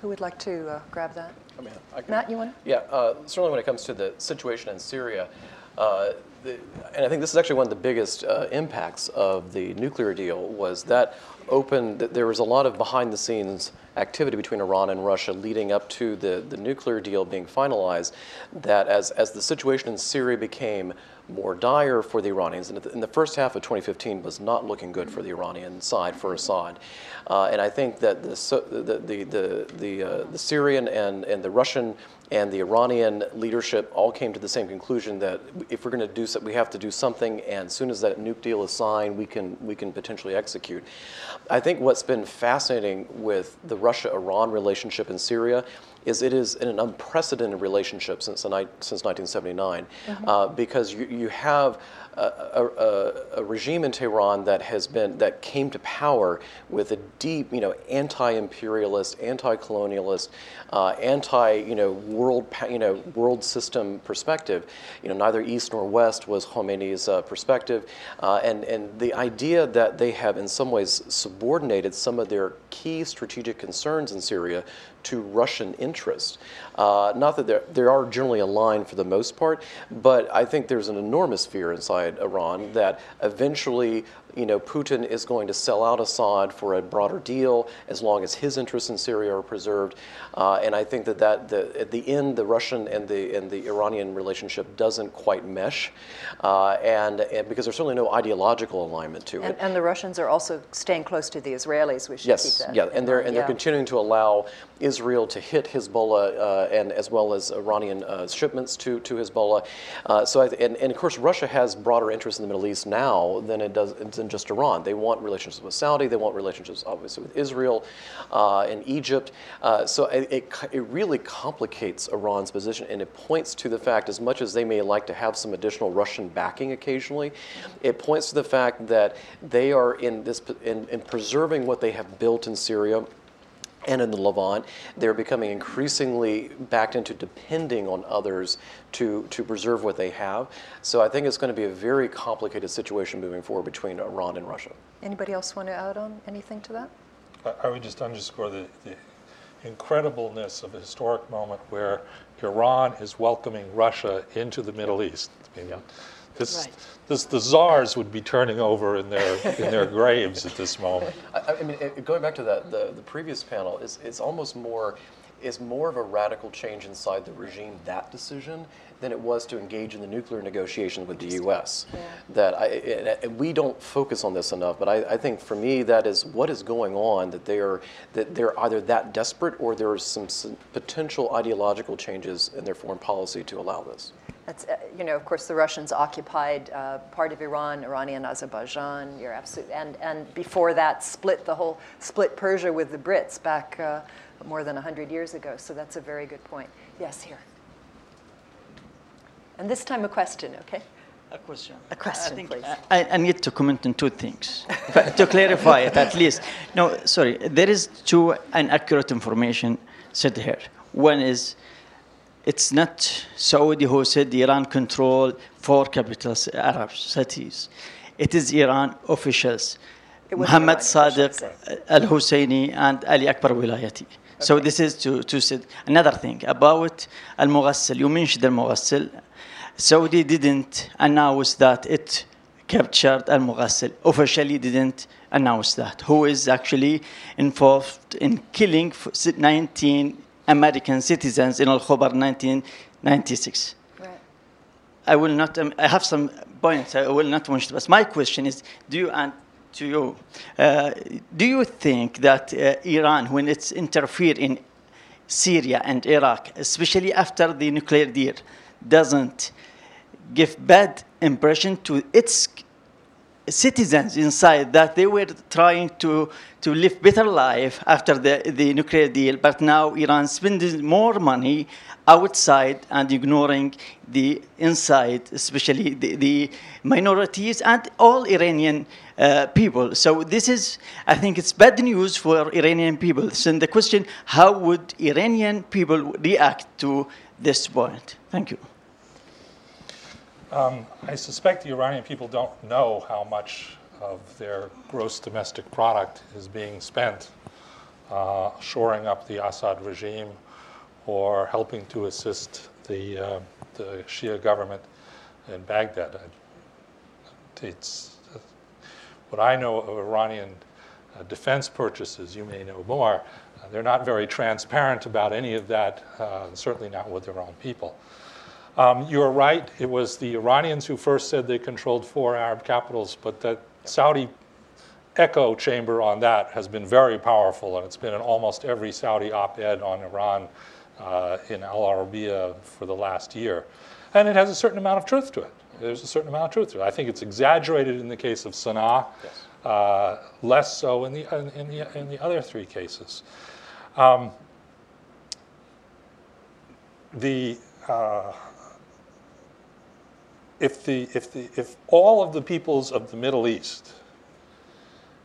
Who would like to uh, grab that? I mean, I can, Matt, you want to? Yeah, uh, certainly when it comes to the situation in Syria, uh, the, and I think this is actually one of the biggest uh, impacts of the nuclear deal was that opened, there was a lot of behind the scenes activity between Iran and Russia leading up to the, the nuclear deal being finalized, that as, as the situation in Syria became more dire for the Iranians, and in the first half of 2015 was not looking good for the Iranian side for Assad. Uh, and I think that the, the, the, the, uh, the Syrian and, and the Russian and the Iranian leadership all came to the same conclusion that if we're going to do so, we have to do something, and as soon as that nuke deal is signed, we can we can potentially execute. I think what's been fascinating with the Russia-Iran relationship in Syria is it is in an unprecedented relationship since, the, since 1979 mm-hmm. uh, because you, you have a, a, a, regime in Tehran that has been that came to power with a deep, you know, anti-imperialist, anti-colonialist, uh, anti, you know, world, you know, world system perspective. You know, neither east nor west was Khomeini's uh, perspective, uh, and and the idea that they have in some ways subordinated some of their key strategic concerns in Syria to Russian interests. Uh, not that they are generally aligned for the most part, but I think there's an enormous fear inside Iran that eventually you know, Putin is going to sell out Assad for a broader deal as long as his interests in Syria are preserved. Uh, and I think that, that the, at the end, the Russian and the, and the Iranian relationship doesn't quite mesh. Uh, and, and, because there's certainly no ideological alignment to it. And, the Russians are also staying close to the Israelis. We should yes, keep that. Yeah, and they're, and they're continuing to allow Israel to hit Hezbollah uh, and as well as Iranian uh, shipments to, to Hezbollah. Uh, so, I, and, and of course, Russia has broader interests in the Middle East now than it does than just Iran. They want relationships with Saudi. They want relationships, obviously, with Israel uh, and Egypt. Uh, so it, it, it, really complicates Iran's position, and it points to the fact, as much as they may like to have some additional Russian backing occasionally, it points to the fact that they are in this in, in preserving what they have built in Syria and in the Levant, they're becoming increasingly backed into depending on others to, to preserve what they have. So I think it's going to be a very complicated situation moving forward between Iran and Russia. Anybody else want to add on anything to that? I, I would just underscore the, the incredibleness of a historic moment where Iran is welcoming Russia into the Middle East. I mean, yeah. This, right. this, the czars would be turning over in their in their [LAUGHS] graves at this moment. I, I mean, it, going back to that, the, the previous panel is it's almost more is more of a radical change inside the regime that decision than it was to engage in the nuclear negotiations with the U.S. Yeah. That I, it, we don't focus on this enough, but I, I, think for me that is what is going on. That they are that they're either that desperate or there are some, some potential ideological changes in their foreign policy to allow this. That's, uh, you know, of course, the Russians occupied uh, part of Iran, Iranian Azerbaijan. You're absolutely, and and before that, split the whole, split Persia with the Brits back uh, more than hundred years ago. So that's a very good point. Yes, here. And this time a question, okay? A question. A question, I think please. I, I need to comment on two things [LAUGHS] to clarify it at least. No, sorry. There is two inaccurate information said here. One is it's not Saudi who said Iran control four capital Arab cities. It is Iran officials. It was Muhammad Iran Sadiq uh, Al Husseini and Ali Akbar Wilayati. So this is to, to say another thing about Al Mughassil. You mentioned Al Mughassil. Saudi didn't announce that it captured Al Mughassil. Officially didn't announce that. Who is actually involved in killing 19 American citizens in Al Khobar 1996. Right. I will not. Um, I have some points. I will not mention. But my question is: Do you and to you, uh, do you think that uh, Iran, when it's interfered in Syria and Iraq, especially after the nuclear deal, doesn't give bad impression to its citizens inside that they were trying to, to live better life after the, the nuclear deal, but now Iran spending more money outside and ignoring the inside, especially the, the minorities and all Iranian uh, people. So this is, I think it's bad news for Iranian people. So the question, how would Iranian people react to this point? Thank you. Um, I suspect the Iranian people don't know how much of their gross domestic product is being spent uh, shoring up the Assad regime or helping to assist the, uh, the Shia government in Baghdad. It's, uh, what I know of Iranian uh, defense purchases, you may know more, uh, they're not very transparent about any of that, uh, certainly not with their own people. Um, you're right. It was the Iranians who first said they controlled four Arab capitals, but that Saudi echo chamber on that has been very powerful, and it's been in almost every Saudi op-ed on Iran uh, in Al Arabiya for the last year. And it has a certain amount of truth to it. There's a certain amount of truth to it. I think it's exaggerated in the case of Sana'a, Yes. uh, less so in the, in, the, in the other three cases. Um, the uh, if, the, if, the, if all of the peoples of the Middle East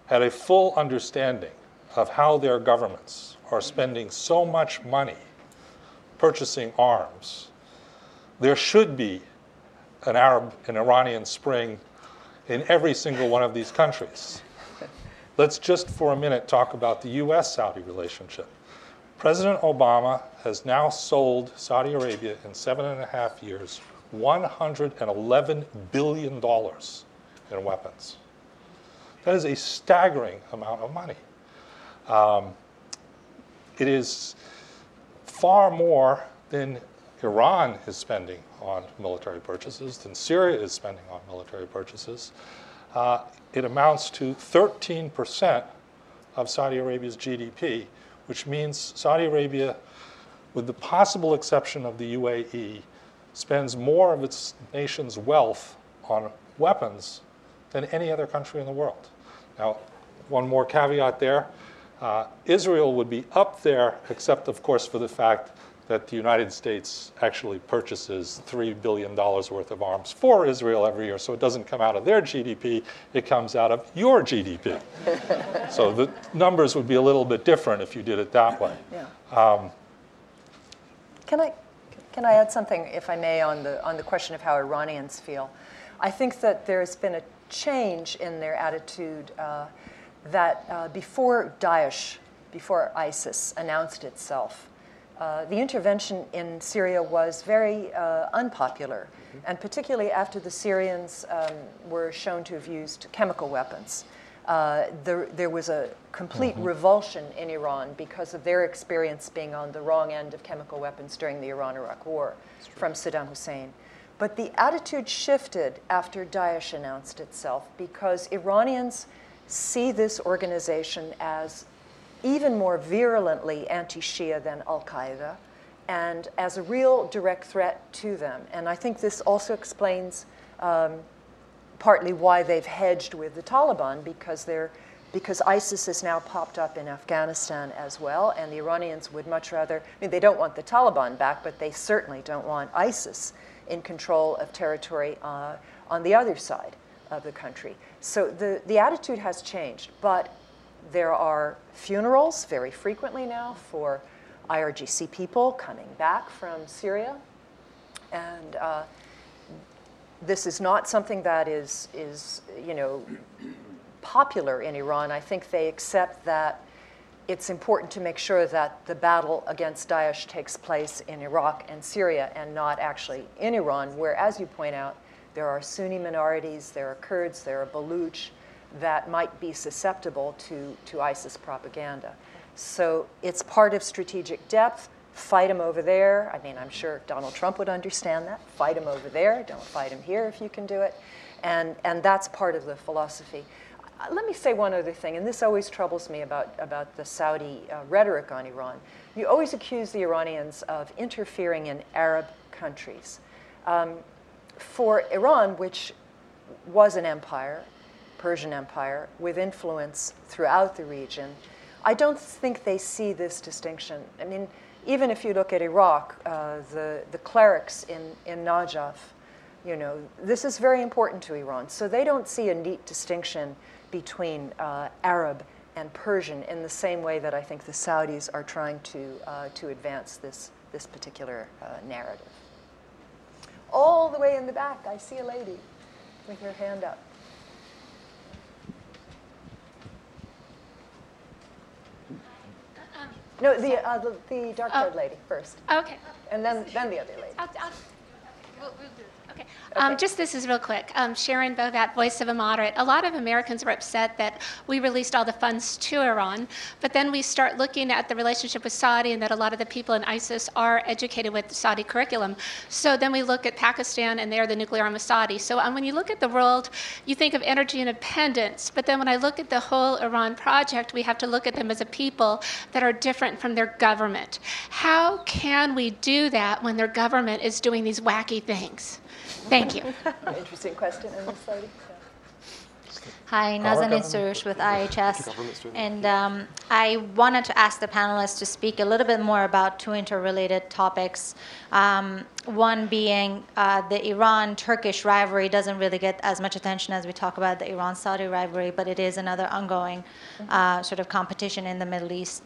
had a full understanding of how their governments are spending so much money purchasing arms, there should be an Arab and Iranian Spring in every single one of these countries. Let's just for a minute talk about the US Saudi relationship. President Obama has now sold Saudi Arabia in seven and a half years $111 billion in weapons. That is a staggering amount of money. Um, it is far more than Iran is spending on military purchases, than Syria is spending on military purchases. Uh, it amounts to 13% of Saudi Arabia's GDP, which means Saudi Arabia, with the possible exception of the UAE, spends more of its nation's wealth on weapons than any other country in the world. Now, one more caveat there. Uh, Israel would be up there, except, of course, for the fact that the United States actually purchases $3 billion worth of arms for Israel every year. So it doesn't come out of their GDP, it comes out of your GDP. so the numbers would be a little bit different if you did it that way. Yeah. Um, Can I, can I add something, if I may, on the, on the question of how Iranians feel? I think that there's been a change in their attitude uh, that uh, before Daesh, before ISIS announced itself, uh, the intervention in Syria was very uh, unpopular, mm-hmm. and particularly after the Syrians um, were shown to have used chemical weapons. Uh, there, there, was a complete mm-hmm. revulsion in Iran because of their experience being on the wrong end of chemical weapons during the Iran Iraq War from Saddam Hussein. But the attitude shifted after Daesh announced itself because Iranians see this organization as even more virulently anti Shia than Al Qaeda and as a real direct threat to them. And I think this also explains um, partly why they've hedged with the Taliban because they're because ISIS has now popped up in Afghanistan as well, and the Iranians would much rather, I mean, they don't want the Taliban back, but they certainly don't want ISIS in control of territory uh, on the other side of the country. So the, the attitude has changed, but there are funerals very frequently now for IRGC people coming back from Syria. And uh, this is not something that is, is, you know, popular in Iran. I think they accept that it's important to make sure that the battle against Daesh takes place in Iraq and Syria and not actually in Iran, where, as you point out, there are Sunni minorities, there are Kurds, there are Baluch that might be susceptible to, to ISIS propaganda. So it's part of strategic depth. Fight them over there. I mean, I'm sure Donald Trump would understand that. Fight them over there. Don't fight them here if you can do it. And, and that's part of the philosophy. Uh, let me say one other thing, and this always troubles me about, about the Saudi uh, rhetoric on Iran. You always accuse the Iranians of interfering in Arab countries. Um, for Iran, which was an empire, Persian Empire, with influence throughout the region, I don't think they see this distinction. I mean, even if you look at Iraq, uh, the, the clerics in, in Najaf, you know, this is very important to Iran. So they don't see a neat distinction between uh, Arab and Persian in the same way that I think the Saudis are trying to, uh, to advance this, this particular uh, narrative. All the way in the back, I see a lady with her hand up. No, the, uh, the, the dark-haired lady first, Okay. and then, then the other lady. I'll, I'll, we'll, we'll do it. Okay. Um, just this is real quick. Um, Sharon Bovat, Voice of a Moderate. A lot of Americans were upset that we released all the funds to Iran, but then we start looking at the relationship with Saudi and that a lot of the people in ISIS are educated with Saudi curriculum. So then we look at Pakistan and they're the nuclear arm of Saudi. So um, when you look at the world, you think of energy independence, but then when I look at the whole Iran project, we have to look at them as a people that are different from their government. How can we do that when their government is doing these wacky things? Thank you. [LAUGHS] Interesting question, and this lady? Hi, Nazanin Soroush with IHS. And um, I wanted to ask the panelists to speak a little bit more about two interrelated topics. Um, one being uh, the Iran Turkish rivalry doesn't really get as much attention as we talk about the Iran Saudi rivalry, but it is another ongoing uh, sort of competition in the Middle East.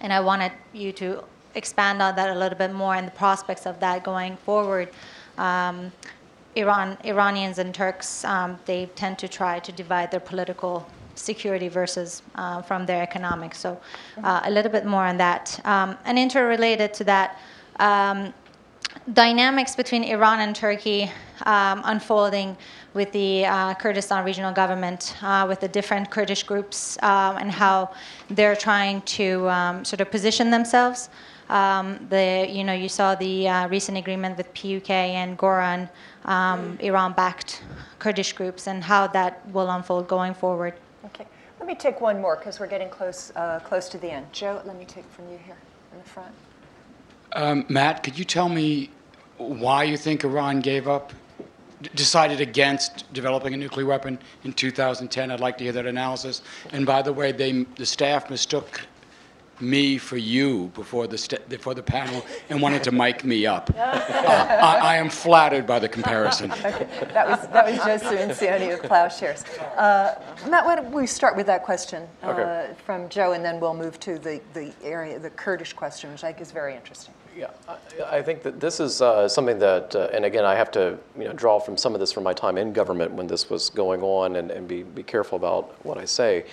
And I wanted you to expand on that a little bit more and the prospects of that going forward. Um, Iran, Iranians and Turks, um, they tend to try to divide their political security versus uh, from their economic. So uh, a little bit more on that. Um, and interrelated to that, um, dynamics between Iran and Turkey um, unfolding with the uh, Kurdistan regional government, uh, with the different Kurdish groups, uh, and how they're trying to um, sort of position themselves. Um, the, you know, you saw the uh, recent agreement with PUK and Goran, um, Iran-backed Kurdish groups, and how that will unfold going forward. Okay, let me take one more because we're getting close, uh, close to the end. Joe, let me take from you here in the front. Um, Matt, could you tell me why you think Iran gave up, decided against developing a nuclear weapon in 2010? I'd like to hear that analysis. And by the way, they, the staff mistook me for you before the, st- before the panel and wanted to mic me up. [LAUGHS] Uh, I, I am flattered by the comparison. [LAUGHS] That was, that was Joe Cirincione of Plowshares. Uh, Matt, why don't we start with that question uh, Okay. from Joe, and then we'll move to the, the area, the Kurdish question, which I think is very interesting. Yeah, I, I think that this is uh, something that, uh, and again, I have to you know draw from some of this from my time in government when this was going on, and, and be be careful about what I say.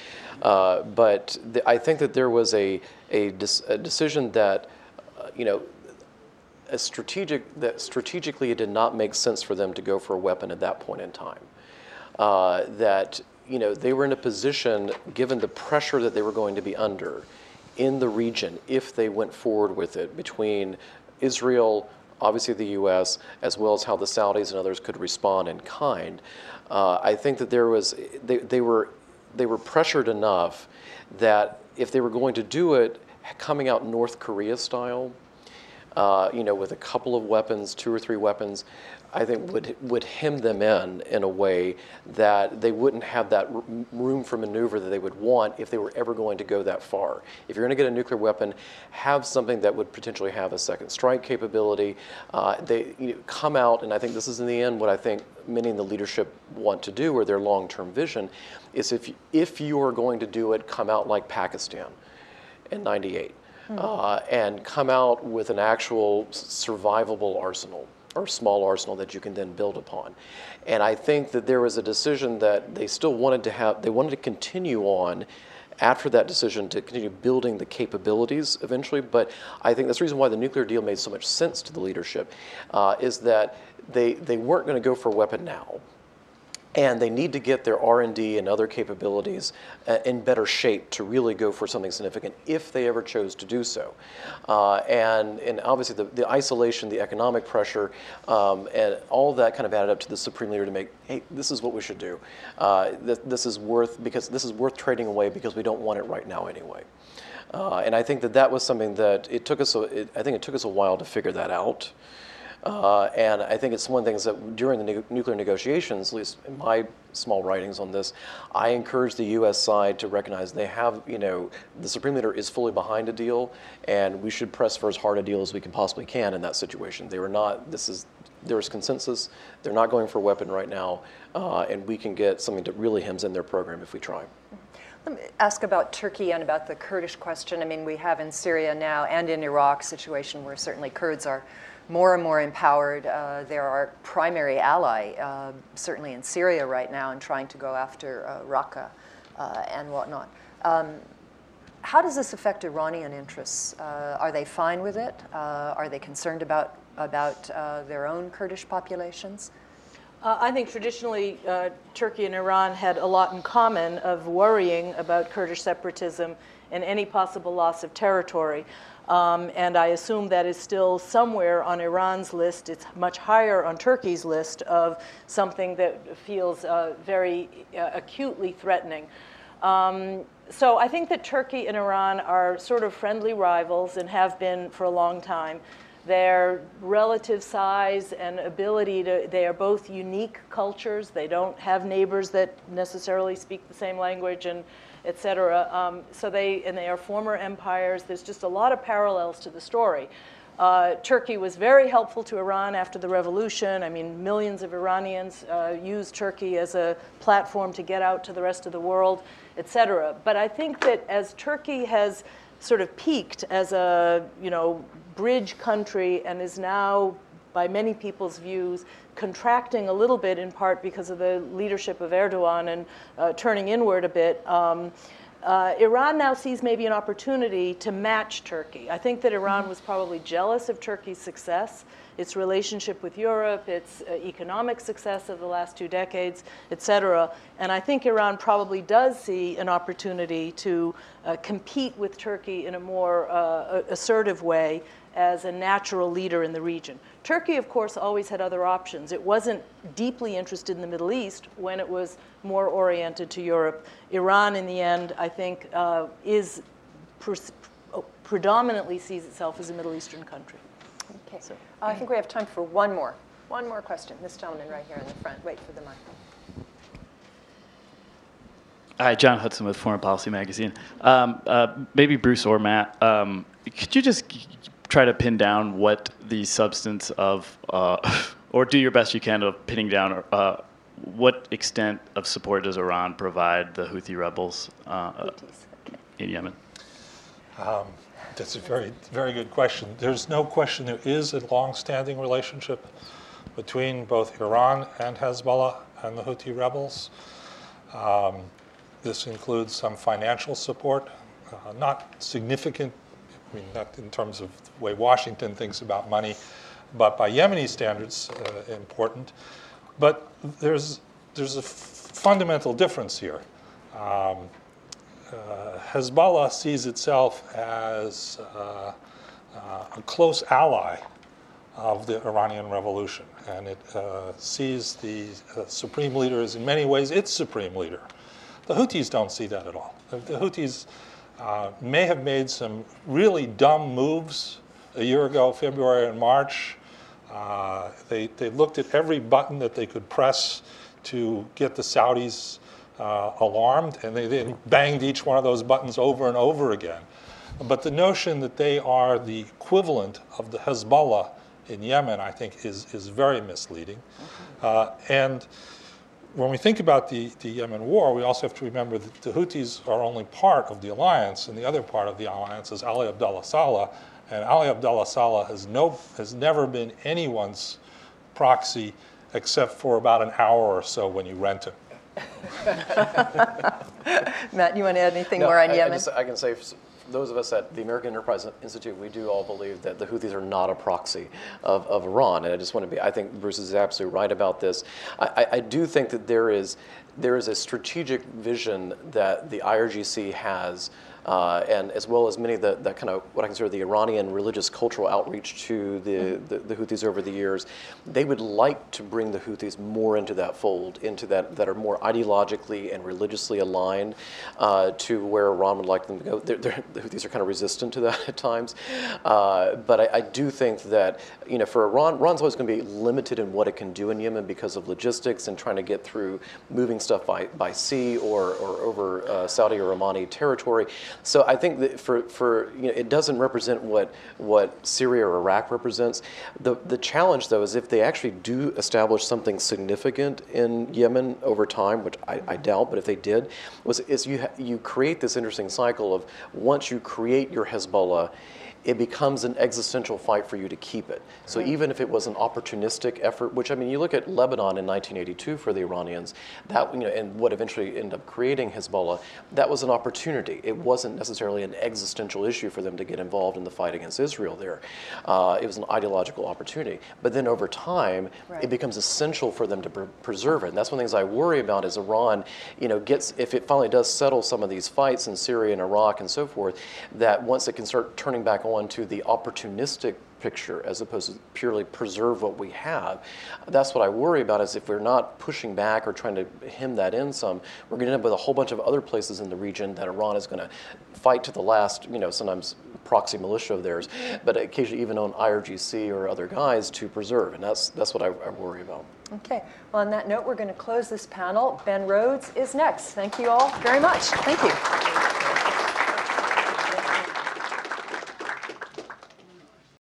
Uh, but the, I think that there was a a, a decision that uh, you know a strategic that strategically it did not make sense for them to go for a weapon at that point in time. Uh, that you know they were in a position, given the pressure that they were going to be under in the region, if they went forward with it between Israel, obviously the U.S., as well as how the Saudis and others could respond in kind. Uh, I think that there was they, they were they were pressured enough that if they were going to do it coming out North Korea style, uh, you know, with a couple of weapons, two or three weapons, I think would would hem them in in a way that they wouldn't have that r- room for maneuver that they would want if they were ever going to go that far. If you're going to get a nuclear weapon, have something that would potentially have a second strike capability. Uh, they you know, come out, and I think this is in the end what I think many in the leadership want to do, or their long-term vision, is if if you are going to do it, come out like Pakistan in '98. Uh, and come out with an actual survivable arsenal or small arsenal that you can then build upon. And I think that there was a decision that they still wanted to have, they wanted to continue on after that decision to continue building the capabilities eventually. But I think that's the reason why the nuclear deal made so much sense to the leadership uh, is that they, they weren't going to go for a weapon now and they need to get their r&d and other capabilities uh, in better shape to really go for something significant if they ever chose to do so uh, and, and obviously the, the isolation the economic pressure um, and all that kind of added up to the supreme leader to make hey this is what we should do uh, th- this is worth because this is worth trading away because we don't want it right now anyway uh, and I think that that was something that it took us. A, it, I think it took us a while to figure that out. Uh, and I think it's one of the things that during the nu- nuclear negotiations, at least in my small writings on this, I encourage the U.S. side to recognize they have, you know, the Supreme Leader is fully behind a deal, and we should press for as hard a deal as we can possibly can in that situation. They were not. This is there is consensus. They're not going for a weapon right now, uh, and we can get something that really hems in their program if we try. Let me ask about Turkey and about the Kurdish question. I mean, we have in Syria now and in Iraq situation where certainly Kurds are more and more empowered. Uh, they're our primary ally, uh, certainly in Syria right now, and trying to go after uh, Raqqa uh, and whatnot. Um, how does this affect Iranian interests? Uh, are they fine with it? Uh, are they concerned about, about their own Kurdish populations? I think traditionally Turkey and Iran had a lot in common of worrying about Kurdish separatism and any possible loss of territory. Um, and I assume that is still somewhere on Iran's list. It's much higher on Turkey's list of something that feels uh, very uh, acutely threatening. Um, so I think that Turkey and Iran are sort of friendly rivals and have been for a long time. Their relative size and ability to, they are both unique cultures. They don't have neighbors that necessarily speak the same language and et cetera. Um, so they, and they are former empires. There's just a lot of parallels to the story. Uh, Turkey was very helpful to Iran after the revolution. I mean, millions of Iranians uh, used Turkey as a platform to get out to the rest of the world, et cetera. But I think that as Turkey has sort of peaked as a, you know, bridge country and is now, by many people's views, contracting a little bit in part because of the leadership of Erdogan and uh, turning inward a bit. Um, uh, Iran now sees maybe an opportunity to match Turkey. I think that Iran was probably jealous of Turkey's success, its relationship with Europe, its uh, economic success of the last two decades, et cetera. And I think Iran probably does see an opportunity to uh, compete with Turkey in a more uh, assertive way as a natural leader in the region. Turkey, of course, always had other options. It wasn't deeply interested in the Middle East when it was more oriented to Europe. Iran, in the end, I think, uh, is pre- predominantly sees itself as a Middle Eastern country. Okay. So, uh, I think we have time for one more. One more question. This gentleman right here in the front. Wait for the mic. Hi, John Hudson with Foreign Policy Magazine. Um, uh, maybe Bruce or Matt, um, could you just try to pin down what the substance of, uh, [LAUGHS] or do your best you can of pinning down uh, what extent of support does Iran provide the Houthi rebels uh, okay. in Yemen? Um, that's a very, very good question. There's no question there is a long-standing relationship between both Iran and Hezbollah and the Houthi rebels. Um, this includes some financial support, uh, not significant, I mean, not in terms of the way Washington thinks about money, but by Yemeni standards, uh, important. But there's, there's a f- fundamental difference here. Um, uh, Hezbollah sees itself as uh, uh, a close ally of the Iranian Revolution, and it uh, sees the uh, supreme leader as, in many ways, its supreme leader. The Houthis don't see that at all. The Houthis uh, may have made some really dumb moves a year ago, February and March. Uh, they, they looked at every button that they could press to get the Saudis uh, alarmed, and they then banged each one of those buttons over and over again. But the notion that they are the equivalent of the Hezbollah in Yemen, I think, is, is very misleading. Uh, and when we think about the, the Yemen war, we also have to remember that the Houthis are only part of the alliance, and the other part of the alliance is Ali Abdullah Saleh. And Ali Abdullah Saleh has, no, has never been anyone's proxy except for about an hour or so when you rent him. [LAUGHS] Matt, you want to add anything No, more on I- I Yemen? just- I can say, f- those of us at the American Enterprise Institute, we do all believe that the Houthis are not a proxy of, of Iran. And I just want to be, I think Bruce is absolutely right about this. I, I, do think that there is, there is a strategic vision that the IRGC has uh, and as well as many of the, the kind of what I consider the Iranian religious cultural outreach to the, the, the Houthis over the years, they would like to bring the Houthis more into that fold, into that that are more ideologically and religiously aligned uh, to where Iran would like them to go. They're, they're, the Houthis are kind of resistant to that [LAUGHS] at times, uh, but I, I do think that you know for Iran, Iran's always going to be limited in what it can do in Yemen because of logistics and trying to get through moving stuff by, by sea or, or over uh, Saudi or Omani territory. So I think that for, for you know, it doesn't represent what what Syria or Iraq represents. The the challenge though is if they actually do establish something significant in Yemen over time, which I, I doubt, but if they did, was is you you create this interesting cycle of once you create your Hezbollah it becomes an existential fight for you to keep it. So even if it was an opportunistic effort, which I mean, you look at Lebanon in 1982 for the Iranians, that you know, and what eventually ended up creating Hezbollah, that was an opportunity. It wasn't necessarily an existential issue for them to get involved in the fight against Israel. There, uh, it was an ideological opportunity. But then over time, Right. it becomes essential for them to pre- preserve it. And that's one of the things I worry about is Iran, you know, gets if it finally does settle some of these fights in Syria and Iraq and so forth, that once it can start turning back on to the opportunistic picture as opposed to purely preserve what we have. That's what I worry about is if we're not pushing back or trying to hem that in some, we're going to end up with a whole bunch of other places in the region that Iran is going to fight to the last, you know, sometimes proxy militia of theirs, but occasionally even on IRGC or other guys to preserve. And that's, that's what I, I worry about. Okay. Well, on that note, we're going to close this panel. Ben Rhodes is next. Thank you all very much. Thank you.